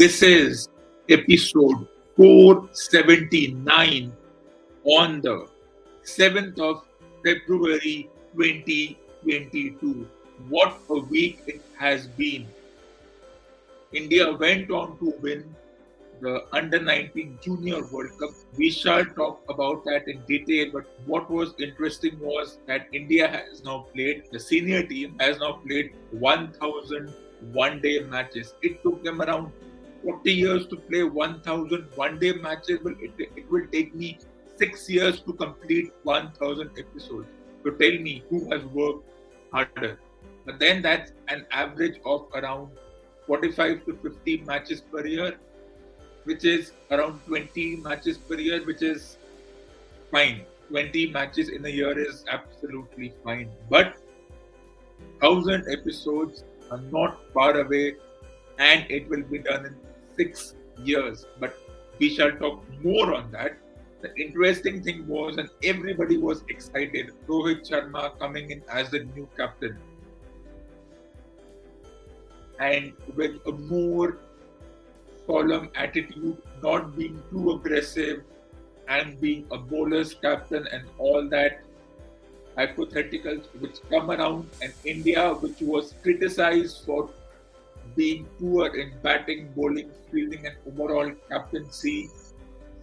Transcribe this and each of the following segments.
This is episode 479 on the 7th of February 2022. What a week it has been. India went on to win the under 19 junior world cup we shall talk about that in detail but what was interesting was that india has now played the senior team has now played 1000 one day matches it took them around 40 years to play 1000 one day matches but it, it will take me 6 years to complete 1000 episodes so tell me who has worked harder but then that's an average of around 45 to 50 matches per year which is around 20 matches per year, which is fine. 20 matches in a year is absolutely fine. But 1000 episodes are not far away and it will be done in six years. But we shall talk more on that. The interesting thing was, and everybody was excited, Rohit Sharma coming in as the new captain. And with a more solemn attitude, not being too aggressive, and being a bowler's captain and all that hypotheticals which come around, and India, which was criticized for being poor in batting, bowling, fielding, and overall captaincy,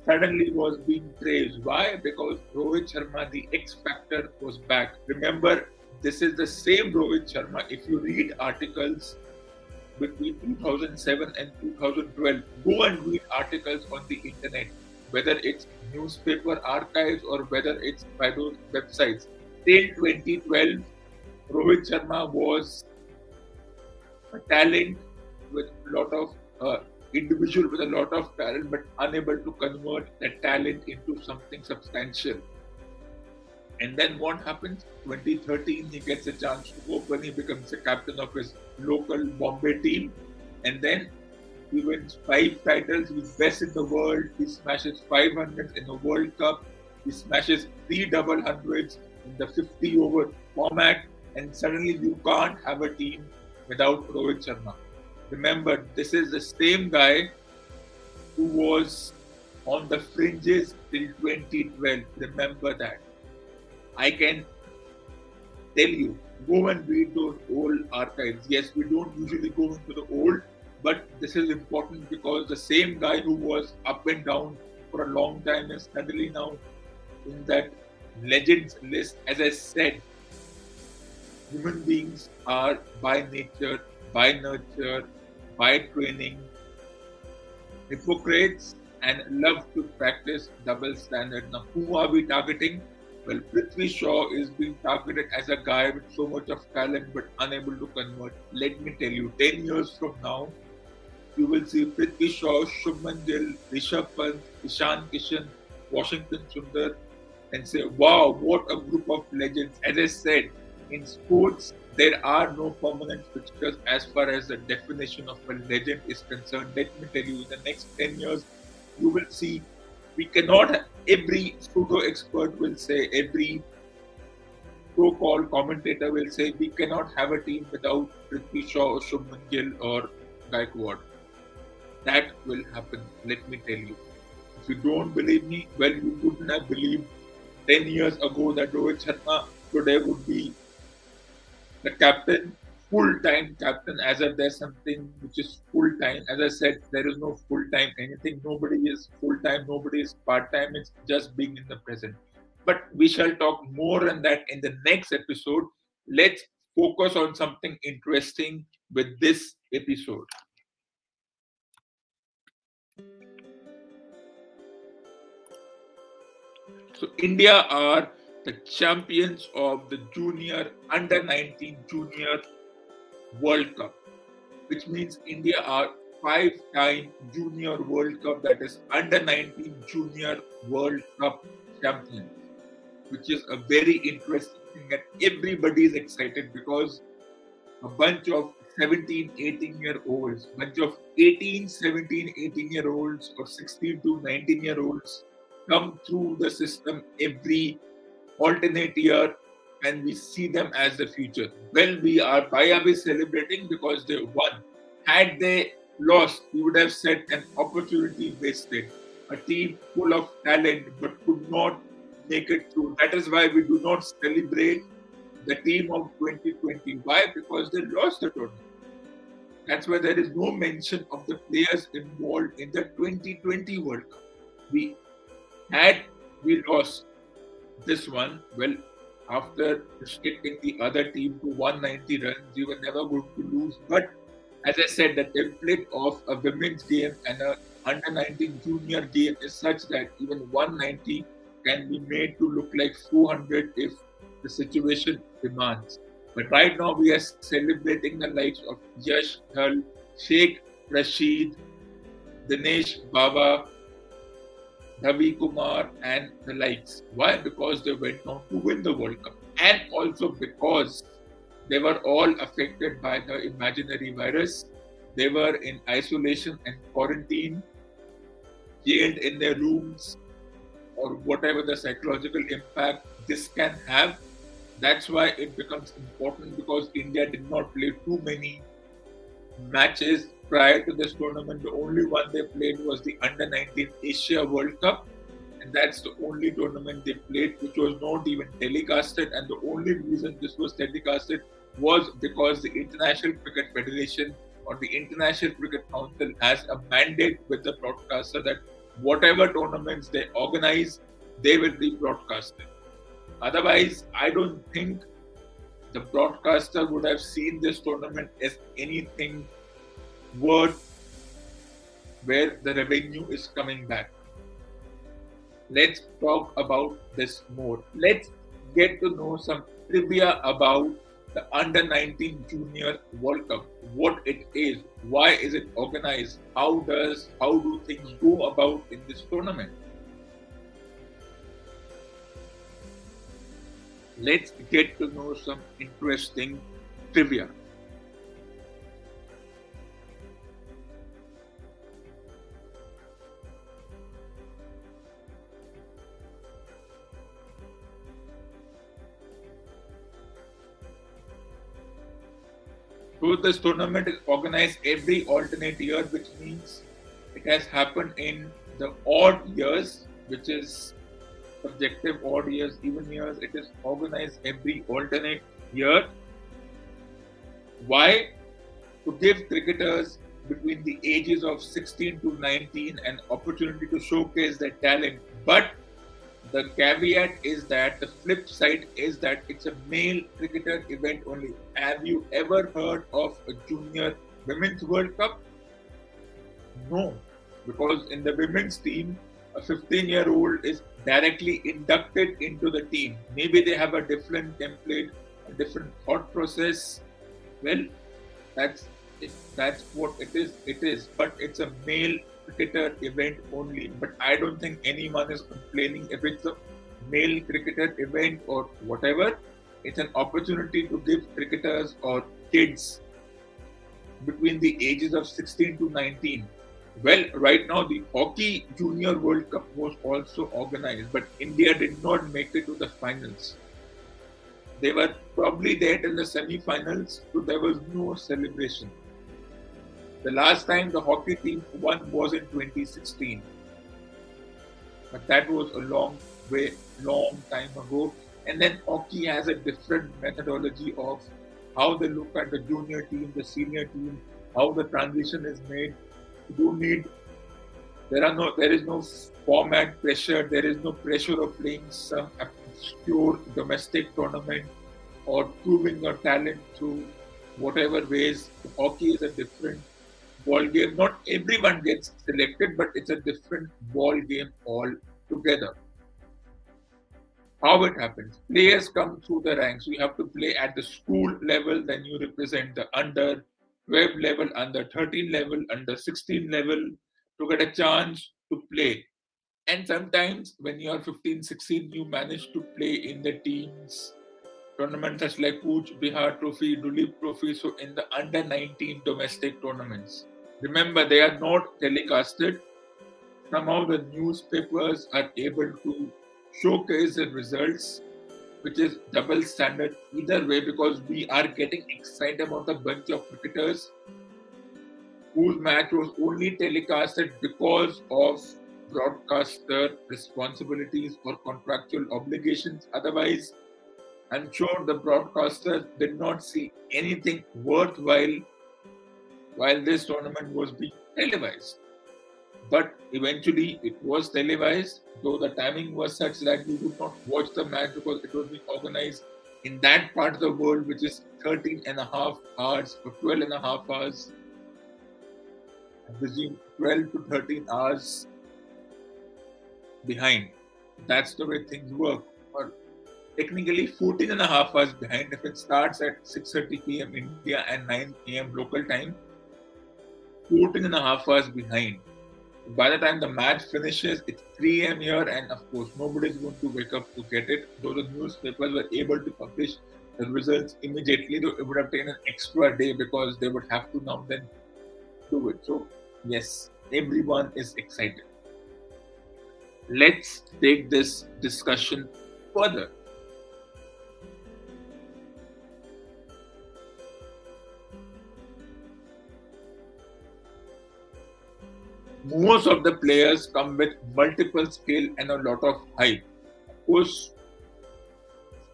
suddenly was being praised. Why? Because Rohit Sharma, the X Factor, was back. Remember, this is the same Rohit Sharma. If you read articles between 2007 and 2012. Go and read articles on the internet, whether it's newspaper archives or whether it's by those websites. Till 2012, Rohit Sharma was talent with a lot of uh, individual with a lot of talent, but unable to convert that talent into something substantial. And then what happens? 2013, he gets a chance to open. He becomes the captain of his local Bombay team. And then he wins five titles. He's best in the world. He smashes 500 in the World Cup. He smashes three double hundreds in the 50 over format. And suddenly you can't have a team without Rohit Sharma. Remember, this is the same guy who was on the fringes till 2012. Remember that. I can tell you, go and read those old archives. Yes, we don't usually go into the old, but this is important because the same guy who was up and down for a long time is suddenly now in that legends list. As I said, human beings are by nature, by nurture, by training, hypocrites and love to practice double standard. Now, who are we targeting? Well, Prithvi Shaw is being targeted as a guy with so much of talent but unable to convert. Let me tell you, 10 years from now, you will see Prithvi Shaw, Shubman Gill, Rishabh Pant, Ishan Kishan, Washington Sundar, and say, wow, what a group of legends. As I said, in sports, there are no permanent fixtures as far as the definition of a legend is concerned. Let me tell you, in the next 10 years, you will see we cannot every pseudo expert will say every so-called commentator will say we cannot have a team without Prithvi Shaw or Shubman Gill or Gaikwad. That will happen. Let me tell you. If you don't believe me, well, you wouldn't have believed 10 years ago that Rohit Sharma today would be the captain full-time captain as if there's something which is full-time. As i said there is no full-time anything. Nobody is full-time nobody is part-time. It's just being in the present. But we shall talk more on that in the next episode. Let's focus on something interesting with this episode. So india are the champions of the junior under 19 junior World Cup, which means India are five-time Junior World Cup, that is under 19 Junior World Cup champions, which is a very interesting thing, and everybody is excited because a bunch of 17, 18 year olds, bunch of 18, 17, 18 year olds, or 16 to 19 year olds come through the system every alternate year and we see them as the future. Well, we are are celebrating? Because they won. Had they lost, we would have said an opportunity wasted. A team full of talent but could not make it through. That is why we do not celebrate the team of 2020. Why? Because they lost the tournament. That's why there is no mention of the players involved in the 2020 World Cup. We had we lost this one, well, after restricting the other team to 190 runs, we were never going to lose. But as I said, the template of a women's game and a under 19 junior game is such that even 190 can be made to look like 400 if the situation demands. But right now we are celebrating the lives of Yash Dhull, Sheikh Rashid, Dinesh Bawa, Ravi Kumar, and the likes. Why? Because they went on to win the World Cup. And also because they were all affected by the imaginary virus. They were in isolation and quarantine, jailed in their rooms, or whatever the psychological impact this can have. That's why it becomes important because India did not play too many matches prior to this tournament. The only one they played was the Under 19 Asia World Cup, and that's the only tournament they played, which was not even telecasted. And the only reason this was telecasted was because the International Cricket Federation or the International Cricket Council has a mandate with the broadcaster that whatever tournaments they organize, they will be broadcasted. Otherwise, I don't think the broadcaster would have seen this tournament as anything worth where the revenue is coming back. Let's talk about this more. Let's get to know some trivia about the under 19 junior world cup what it is why is it organized how does how do things go about in this tournament let's get to know some interesting trivia So this tournament is organized every alternate year, which means it has happened in the odd years, which is subjective odd years, even years. It is organized every alternate year. Why? To give cricketers between the ages of 16 to 19 an opportunity to showcase their talent, but the caveat is that the flip side is that it's a male cricketer event only. Have you ever heard of a junior women's World Cup? No, because in the women's team, a 15 year old is directly inducted into the team. Maybe they have a different template, a different thought process. Well, that's that's what it is. It is, but it's a male cricketer event only. But I don't think anyone is complaining if it's a male cricketer event or whatever. It's an opportunity to give cricketers or kids between the ages of 16 to 19. Well, right now the Hockey Junior World Cup was also organized, but India did not make it to the finals. They were probably there in the semi-finals, so there was no celebration. The last time the hockey team won was in 2016. But that was a long way, long time ago. And then hockey has a different methodology of how they look at the junior team, the senior team, how the transition is made. You need there are no there is no format pressure, there is no pressure of playing some obscure domestic tournament or proving your talent through whatever ways. Hockey is a different ball game. Not everyone gets selected, but it's a different ball game altogether. How it happens? Players come through the ranks. You have to play at the school level, then you represent the under 12 level, under 13 level, under 16 level to get a chance to play. And sometimes when you are 15, 16, you manage to play in the teams tournaments such like Cooch Behar Trophy, Duleep Trophy, so in the under 19 domestic tournaments. Remember, they are not telecasted. Somehow the newspapers are able to showcase the results, which is double standard either way because we are getting excited about a bunch of cricketers whose match was only telecasted because of broadcaster responsibilities or contractual obligations. Otherwise, I'm sure the broadcasters did not see anything worthwhile while this tournament was being televised. But eventually it was televised, though the timing was such that you could not watch the match because it was being organized in that part of the world, which is 13 and a half hours or 12 and a half hours. I presume 12 to 13 hours behind. That's the way things work. Or technically 14 and a half hours behind if it starts at 6.30 p.m. India and 9 a.m. local time. 14 and a half hours behind. By the time the match finishes, it's 3 a.m. here, and of course, nobody's going to wake up to get it. Though the newspapers were able to publish the results immediately, though it would have taken an extra day because they would have to now then do it. So, yes, everyone is excited. Let's take this discussion further. Most of the players come with multiple skill and a lot of hype.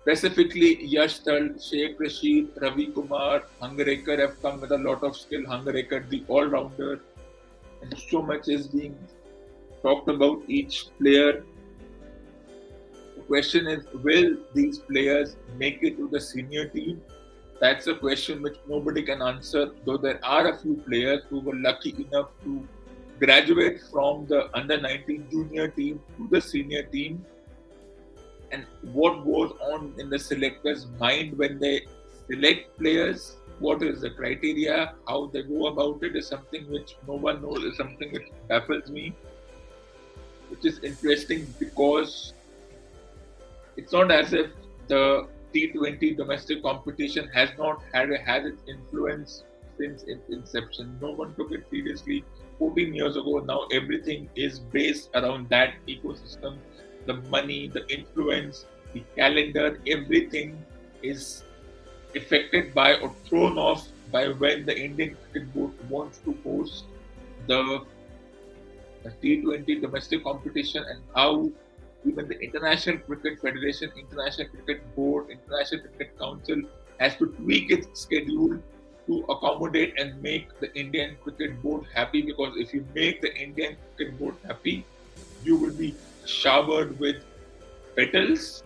Specifically Yash Dhull, Sheikh Rashid, Ravi Kumar, Hangarekar have come with a lot of skill. Hangarekar, the all-rounder, and so much is being talked about each player. The question is, will these players make it to the senior team? That's a question which nobody can answer, though there are a few players who were lucky enough to graduate from the under 19 junior team to the senior team. And what goes on in the selector's mind when they select players? What is the criteria? How they go about it is something which no one knows is something which baffles me which is interesting because it's not as if the T20 domestic competition has not had had its influence since its inception. No one took it seriously 14 years ago. Now everything is based around that ecosystem. The money, the influence, the calendar, everything is affected by or thrown off by when the Indian cricket board wants to host the, the T20 domestic competition and how even the International Cricket Federation, International Cricket Board, International Cricket Council has to tweak its schedule to accommodate and make the Indian Cricket Board happy because if you make the Indian Cricket Board happy, you will be showered with petals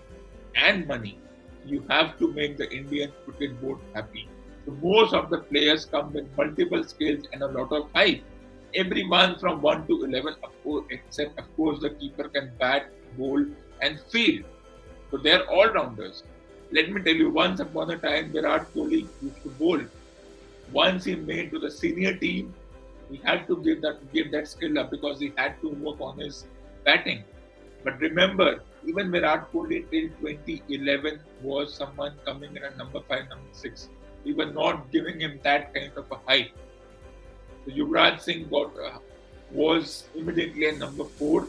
and money. You have to make the Indian Cricket Board happy. So most of the players come with multiple skills and a lot of hype. Everyone from 1 to 11, of course, except of course the keeper can bat, bowl, and field. So they're all rounders. Let me tell you, once upon a time, Virat Kohli used to bowl once he made to the senior team, he had to give that give that skill up because he had to work on his batting. But remember, even Virat Kohli till 2011 was someone coming in at number five, number six. We were not giving him that kind of a height. So Yuvraj Singh got uh, was immediately a number four,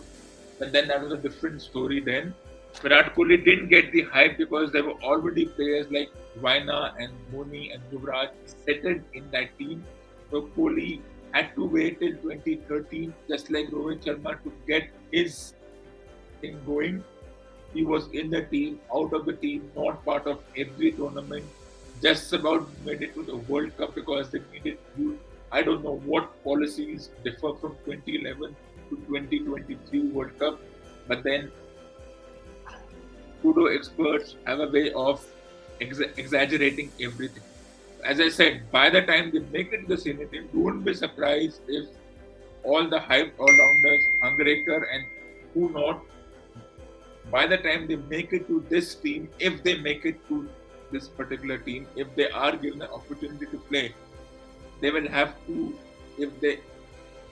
but then that was a different story then. Virat Kohli didn't get the hype because there were already players like Raina and Dhoni and Yuvraj settled in that team. So Kohli had to wait till 2013, just like Rohit Sharma, to get his thing going. He was in the team, out of the team, not part of every tournament. Just about made it to the World Cup because they needed you. I don't know what policies differ from 2011 to 2023 World Cup, but then pseudo experts have a way of ex- exaggerating everything. As I said, by the time they make it to the senior team, don't be surprised if all the hype all-rounders, Hangarekar and who not, by the time they make it to this team, if they make it to this particular team, if they are given an opportunity to play, they will have to, if they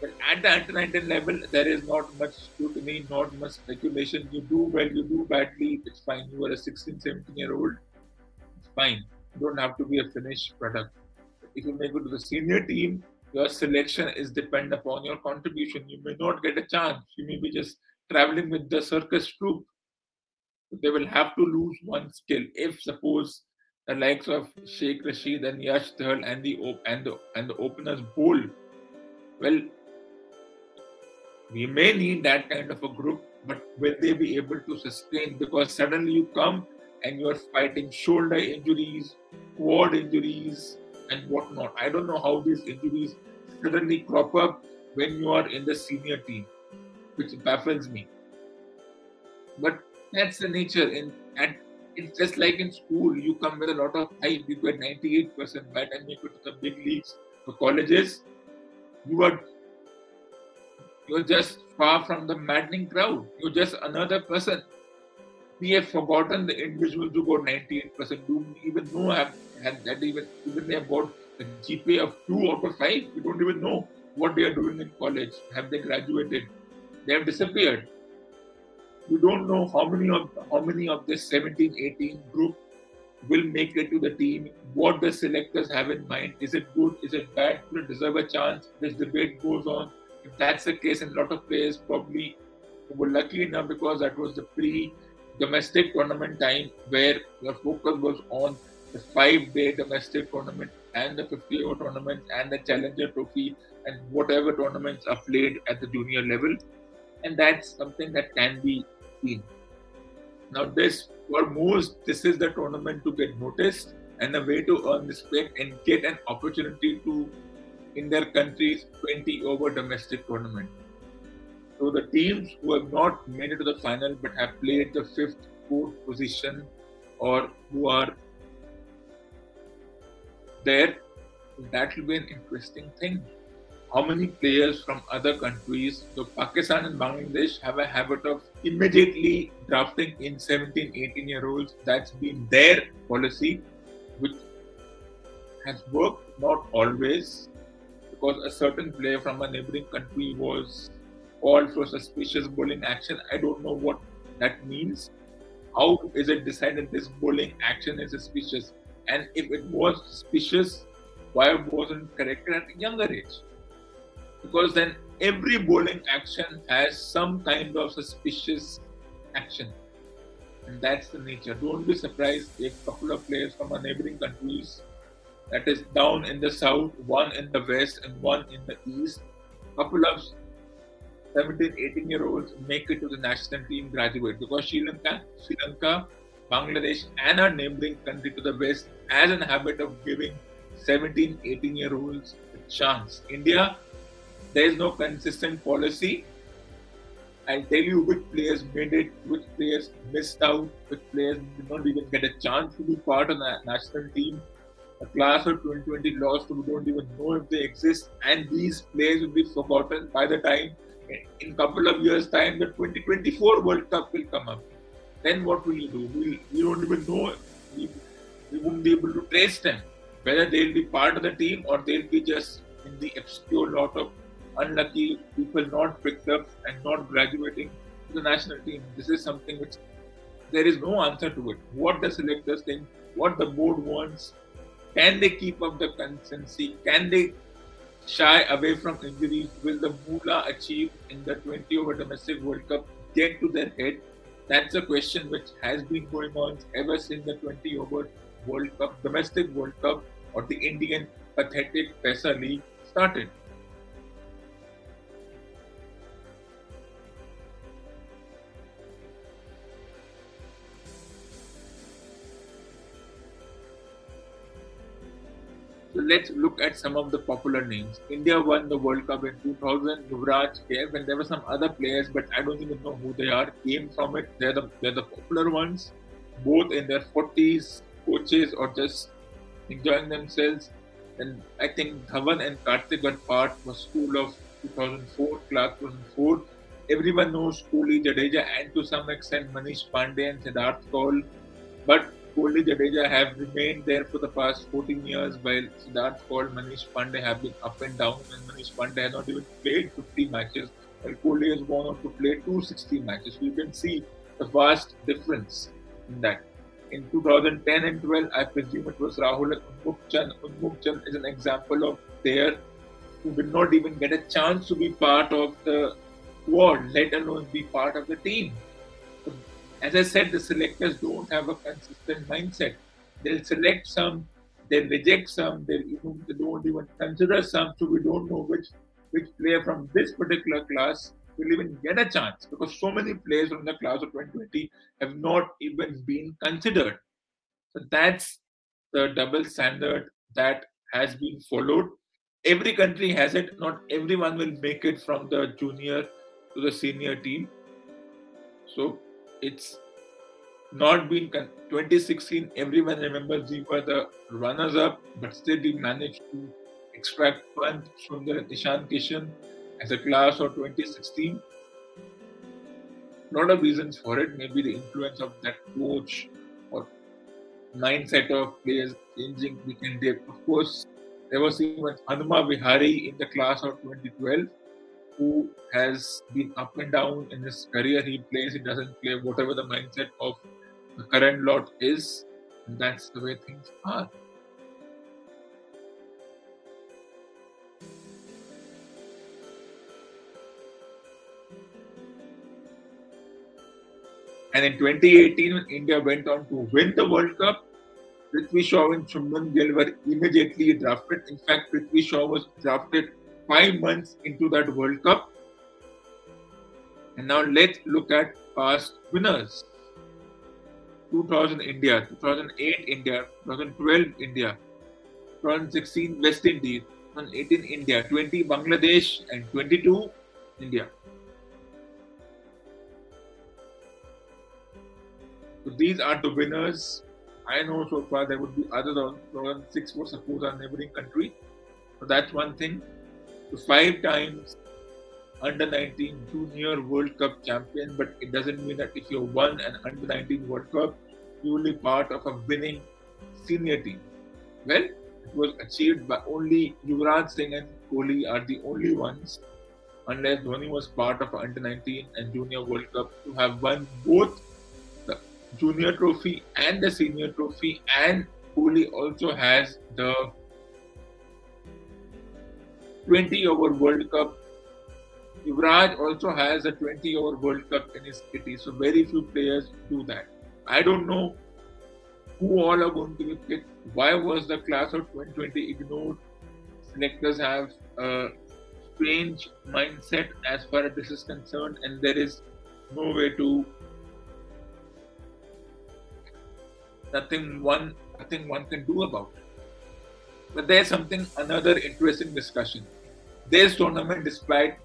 but at the 19 level, there is not much scrutiny, not much speculation. You do well, you do badly, it's fine. You are a 16, 17 year old, it's fine. You don't have to be a finished product. If you make it to the senior team, your selection is dependent upon your contribution. You may not get a chance. You may be just traveling with the circus troupe. They will have to lose one skill. If suppose the likes of Sheikh Rashid and Yash Dhull and the and the and the openers bowl Well, we may need that kind of a group, but will they be able to sustain? Because suddenly you come and you're fighting shoulder injuries, quad injuries, and whatnot. I don't know how these injuries suddenly crop up when you are in the senior team, which baffles me. But that's the nature. In and it's just like in school, you come with a lot of hype. You get 98% by the time you go to the big leagues, the colleges, you are you're just far from the maddening crowd. You're just another person. We have forgotten the individuals who got 98%, do even know have had that even even they have got a GPA of two out of five. We don't even know what they are doing in college. Have they graduated? They have disappeared. We don't know how many of how many of this 17, 18 group will make it to the team. What the selectors have in mind. Is it good? Is it bad? Do they deserve a chance? This debate goes on if that's the case, and a lot of players probably were lucky enough because that was the pre domestic tournament time where your focus was on the five day domestic tournament and the 50 over tournament and the challenger trophy and whatever tournaments are played at the junior level. And that's something that can be seen. Now this for most this is the tournament to get noticed and a way to earn respect and get an opportunity to in their country's 20 over domestic tournament. So the teams who have not made it to the final but have played the fifth, fourth position or who are there, that will be an interesting thing. How many players from other countries, so Pakistan and Bangladesh, have a habit of immediately drafting in 17, 18 year olds. That's been their policy, which has worked, not always, because a certain player from a neighboring country was called for suspicious bowling action. I don't know what that means. How is it decided this bowling action is suspicious? And if it was suspicious, why wasn't corrected at a younger age? Because then every bowling action has some kind of suspicious action. And that's the nature. Don't be surprised if a couple of players from our neighboring countries that is down in the south, one in the west, and one in the east. Couple of 17, 18 year olds make it to the national team graduate because Sri Lanka, Sri Lanka, Bangladesh, and our neighboring country to the west has an habit of giving 17, 18 year olds a chance. India, there is no consistent policy. I'll tell you which players made it, which players missed out, which players did not even get a chance to be part of the national team a class of 2020 lost, we don't even know if they exist, and these players will be forgotten by the time, in a couple of years' time, the 2024 World Cup will come up. Then what will you do? We, we don't even know. We, we won't be able to trace them, whether they'll be part of the team or they'll be just in the obscure lot of unlucky people not picked up and not graduating to the national team. This is something which there is no answer to it. What the selectors think, what the board wants, can they keep up the consistency? Can they shy away from injuries? Will the Moolah achieved in the 20 over domestic World Cup get to their head? That's a question which has been going on ever since the 20 over World Cup, domestic World Cup, or the Indian pathetic Pesa League started. Let's look at some of the popular names. India won the World Cup in 2000. Yuvraj, Kaif, and there were some other players, but I don't even know who they are. Came from it. They're the they're the popular ones, both in their 40s, coaches or just enjoying themselves. And I think Dhawan and Karthik were part was school of 2004, class 2004. Everyone knows Kohli, Jadeja, and to some extent Manish Pandey and Siddharth Kaul. But Kohli Jadeja have remained there for the past 14 years, while Siddharth Kaul Manish Pandey have been up and down, and Manish Pandey has not even played 50 matches, while Kohli has gone on to play 260 matches. So you can see the vast difference in that. In 2010 and 12, I presume it was Rahul and Unmukt is an example of player who did not even get a chance to be part of the squad, let alone be part of the team as I said, the selectors don't have a consistent mindset. They'll select some, they'll reject some, they'll even, they don't even consider some, so we don't know which which player from this particular class will even get a chance because so many players from the class of 2020 have not even been considered. So that's the double standard that has been followed. Every country has it, not everyone will make it from the junior to the senior team. So it's not been con- 2016. Everyone remembers we were the runners up, but still we managed to extract Pant, Sundar, and Ishan Kishan as a class of 2016. A lot of reasons for it. Maybe the influence of that coach or mindset of players changing week and day. Of course, there was even Hanuma Vihari in the class of 2012 who has been up and down in his career. He plays, he doesn't play, whatever the mindset of the current lot is. That's the way things are. And in 2018, when India went on to win the World Cup, Prithvi Shaw and Shubman Gill were immediately drafted. In fact, Prithvi Shaw was drafted five months into that World Cup. And now let's look at past winners. 2000 India, 2008 India, 2012 India, 2016 West Indies, 2018 India, 20 Bangladesh, and 22 India. So these are the winners. I know so far there would be other than six for suppose our neighboring country. So that's one thing. Five times under 19 junior World Cup champion, but it doesn't mean that if you won an under 19 World Cup, you will be part of a winning senior team. Well, it was achieved by only Yuvraj Singh and Kohli are the only ones, unless Dhoni was part of under 19 and junior World Cup, to have won both the junior trophy and the senior trophy, and Kohli also has the 20 over World Cup. Yuvraj also has a 20 over World Cup in his kitty, so very few players do that. I don't know who all are going to be picked. Why was the class of 2020 ignored? Selectors have a strange mindset as far as this is concerned, and there is no way to nothing one nothing one can do about it. But there's something another interesting discussion. This tournament, despite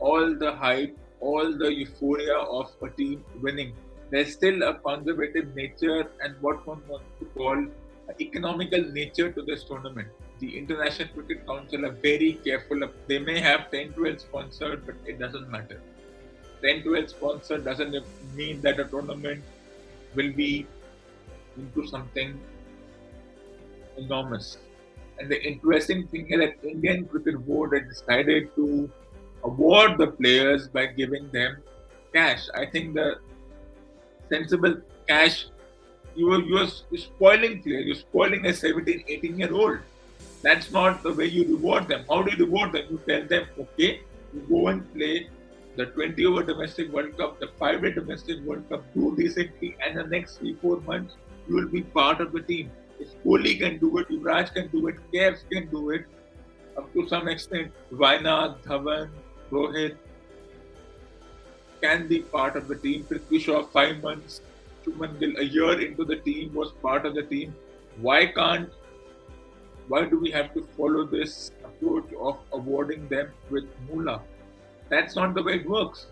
all the hype, all the euphoria of a team winning, there's still a conservative nature and what one wants to call economical nature to this tournament. The International Cricket Council are very careful. They may have 10 12 sponsored, but it doesn't matter. 10 12 sponsored doesn't mean that a tournament will be into something enormous. And the interesting thing is that Indian Cricket Board had decided to award the players by giving them cash. I think the sensible cash you are you are spoiling players. You're spoiling a 17, 18 year old. That's not the way you reward them. How do you reward them? You tell them, okay, you go and play the 20 over domestic World Cup, the five day domestic World Cup, do decently, and the next three, four months you will be part of the team. Kohli can do it, Yuvraj can do it, Kaif can do it, up to some extent, Raina, Dhawan, Rohit can be part of the team. Prithvi Shaw, five months, Shubman Gill, a year into the team, was part of the team. Why can't, why do we have to follow this approach of awarding them with Moolah? That's not the way it works.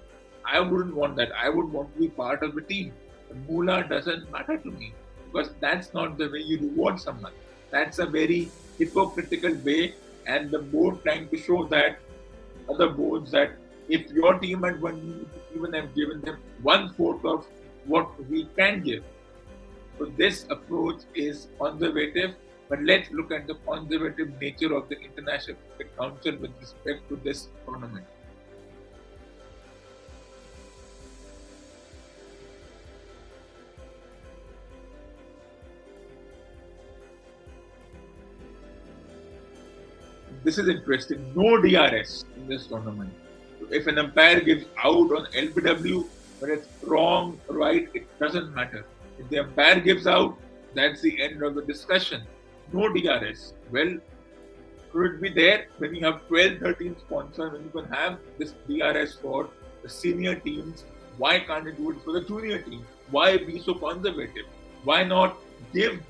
I wouldn't want that. I would want to be part of the team. Moolah doesn't matter to me because that's not the way you reward someone. That's a very hypocritical way, and the board trying to show that other boards that if your team had won, even have given them one fourth of what we can give. So this approach is conservative, but let's look at the conservative nature of the International Cricket Council with respect to this tournament. This is interesting. No DRS in this tournament. If an umpire gives out on LBW, but it's wrong, right, it doesn't matter. If the umpire gives out, that's the end of the discussion. No DRS. Well, should be there when you have 12, 13 sponsors, when you can have this DRS for the senior teams. Why can't you do it for the junior teams? Why be so conservative? Why not give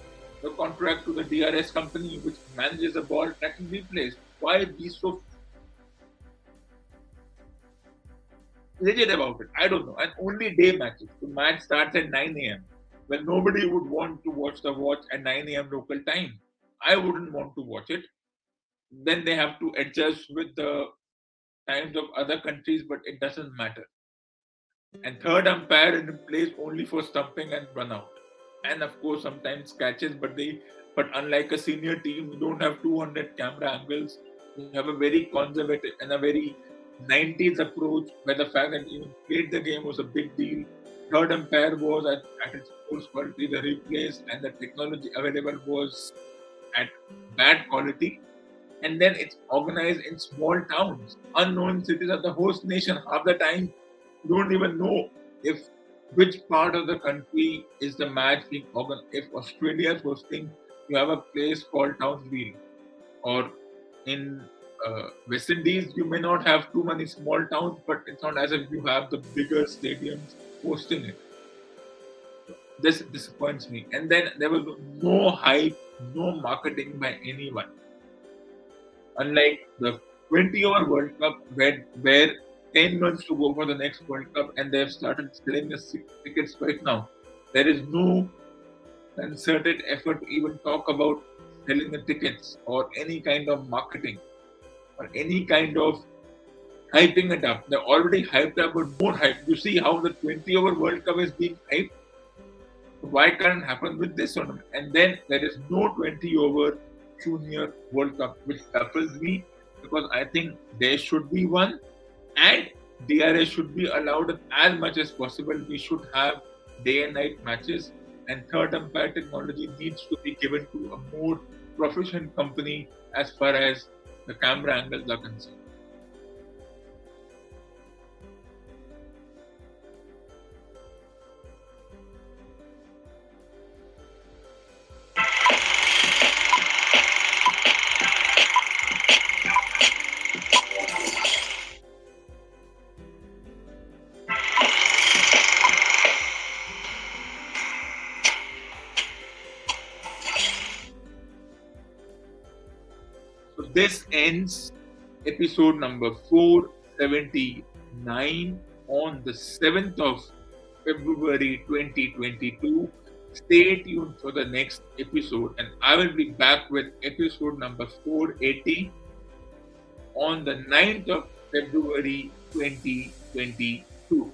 the contract to the DRS company which manages the ball tracking replays? Why be so rigid about it? I don't know. And only day matches. The match starts at 9 a.m. When nobody would want to watch the watch at 9 a.m. local time. I wouldn't want to watch it. Then they have to adjust with the times of other countries, but it doesn't matter. And third umpire in place only for stumping and run out. And of course, sometimes catches, but they but unlike a senior team, you don't have 200 camera angles. You have a very conservative and a very 90s approach where the fact that even played the game was a big deal. Third umpire was at, at its most quality, the replays and the technology available was at bad quality. And then it's organized in small towns. Unknown cities of the host nation. Half the time, you don't even know if which part of the country is the match being organized. If Australia is hosting, you have a place called Townsville. Or in uh, West Indies, you may not have too many small towns, but it's not as if you have the bigger stadiums hosting it. This disappoints me. And then there was no hype, no marketing by anyone. Unlike the 20 over World Cup, where, where 10 months to go for the next World Cup, and they have started selling the tickets right now. There is no concerted effort to even talk about selling the tickets or any kind of marketing or any kind of hyping it up. They're already hyped up, but more hype. You see how the 20 over World Cup is being hyped? Why can't it happen with this one? And then there is no 20 over Junior World Cup, which baffles me because I think there should be one and DRS should be allowed as much as possible. We should have day and night matches, and third umpire technology needs to be given to a more proficient company as far as the camera angles are concerned. This ends episode number 479 on the 7th of February 2022. Stay tuned for the next episode, and I will be back with episode number 480 on the 9th of February 2022.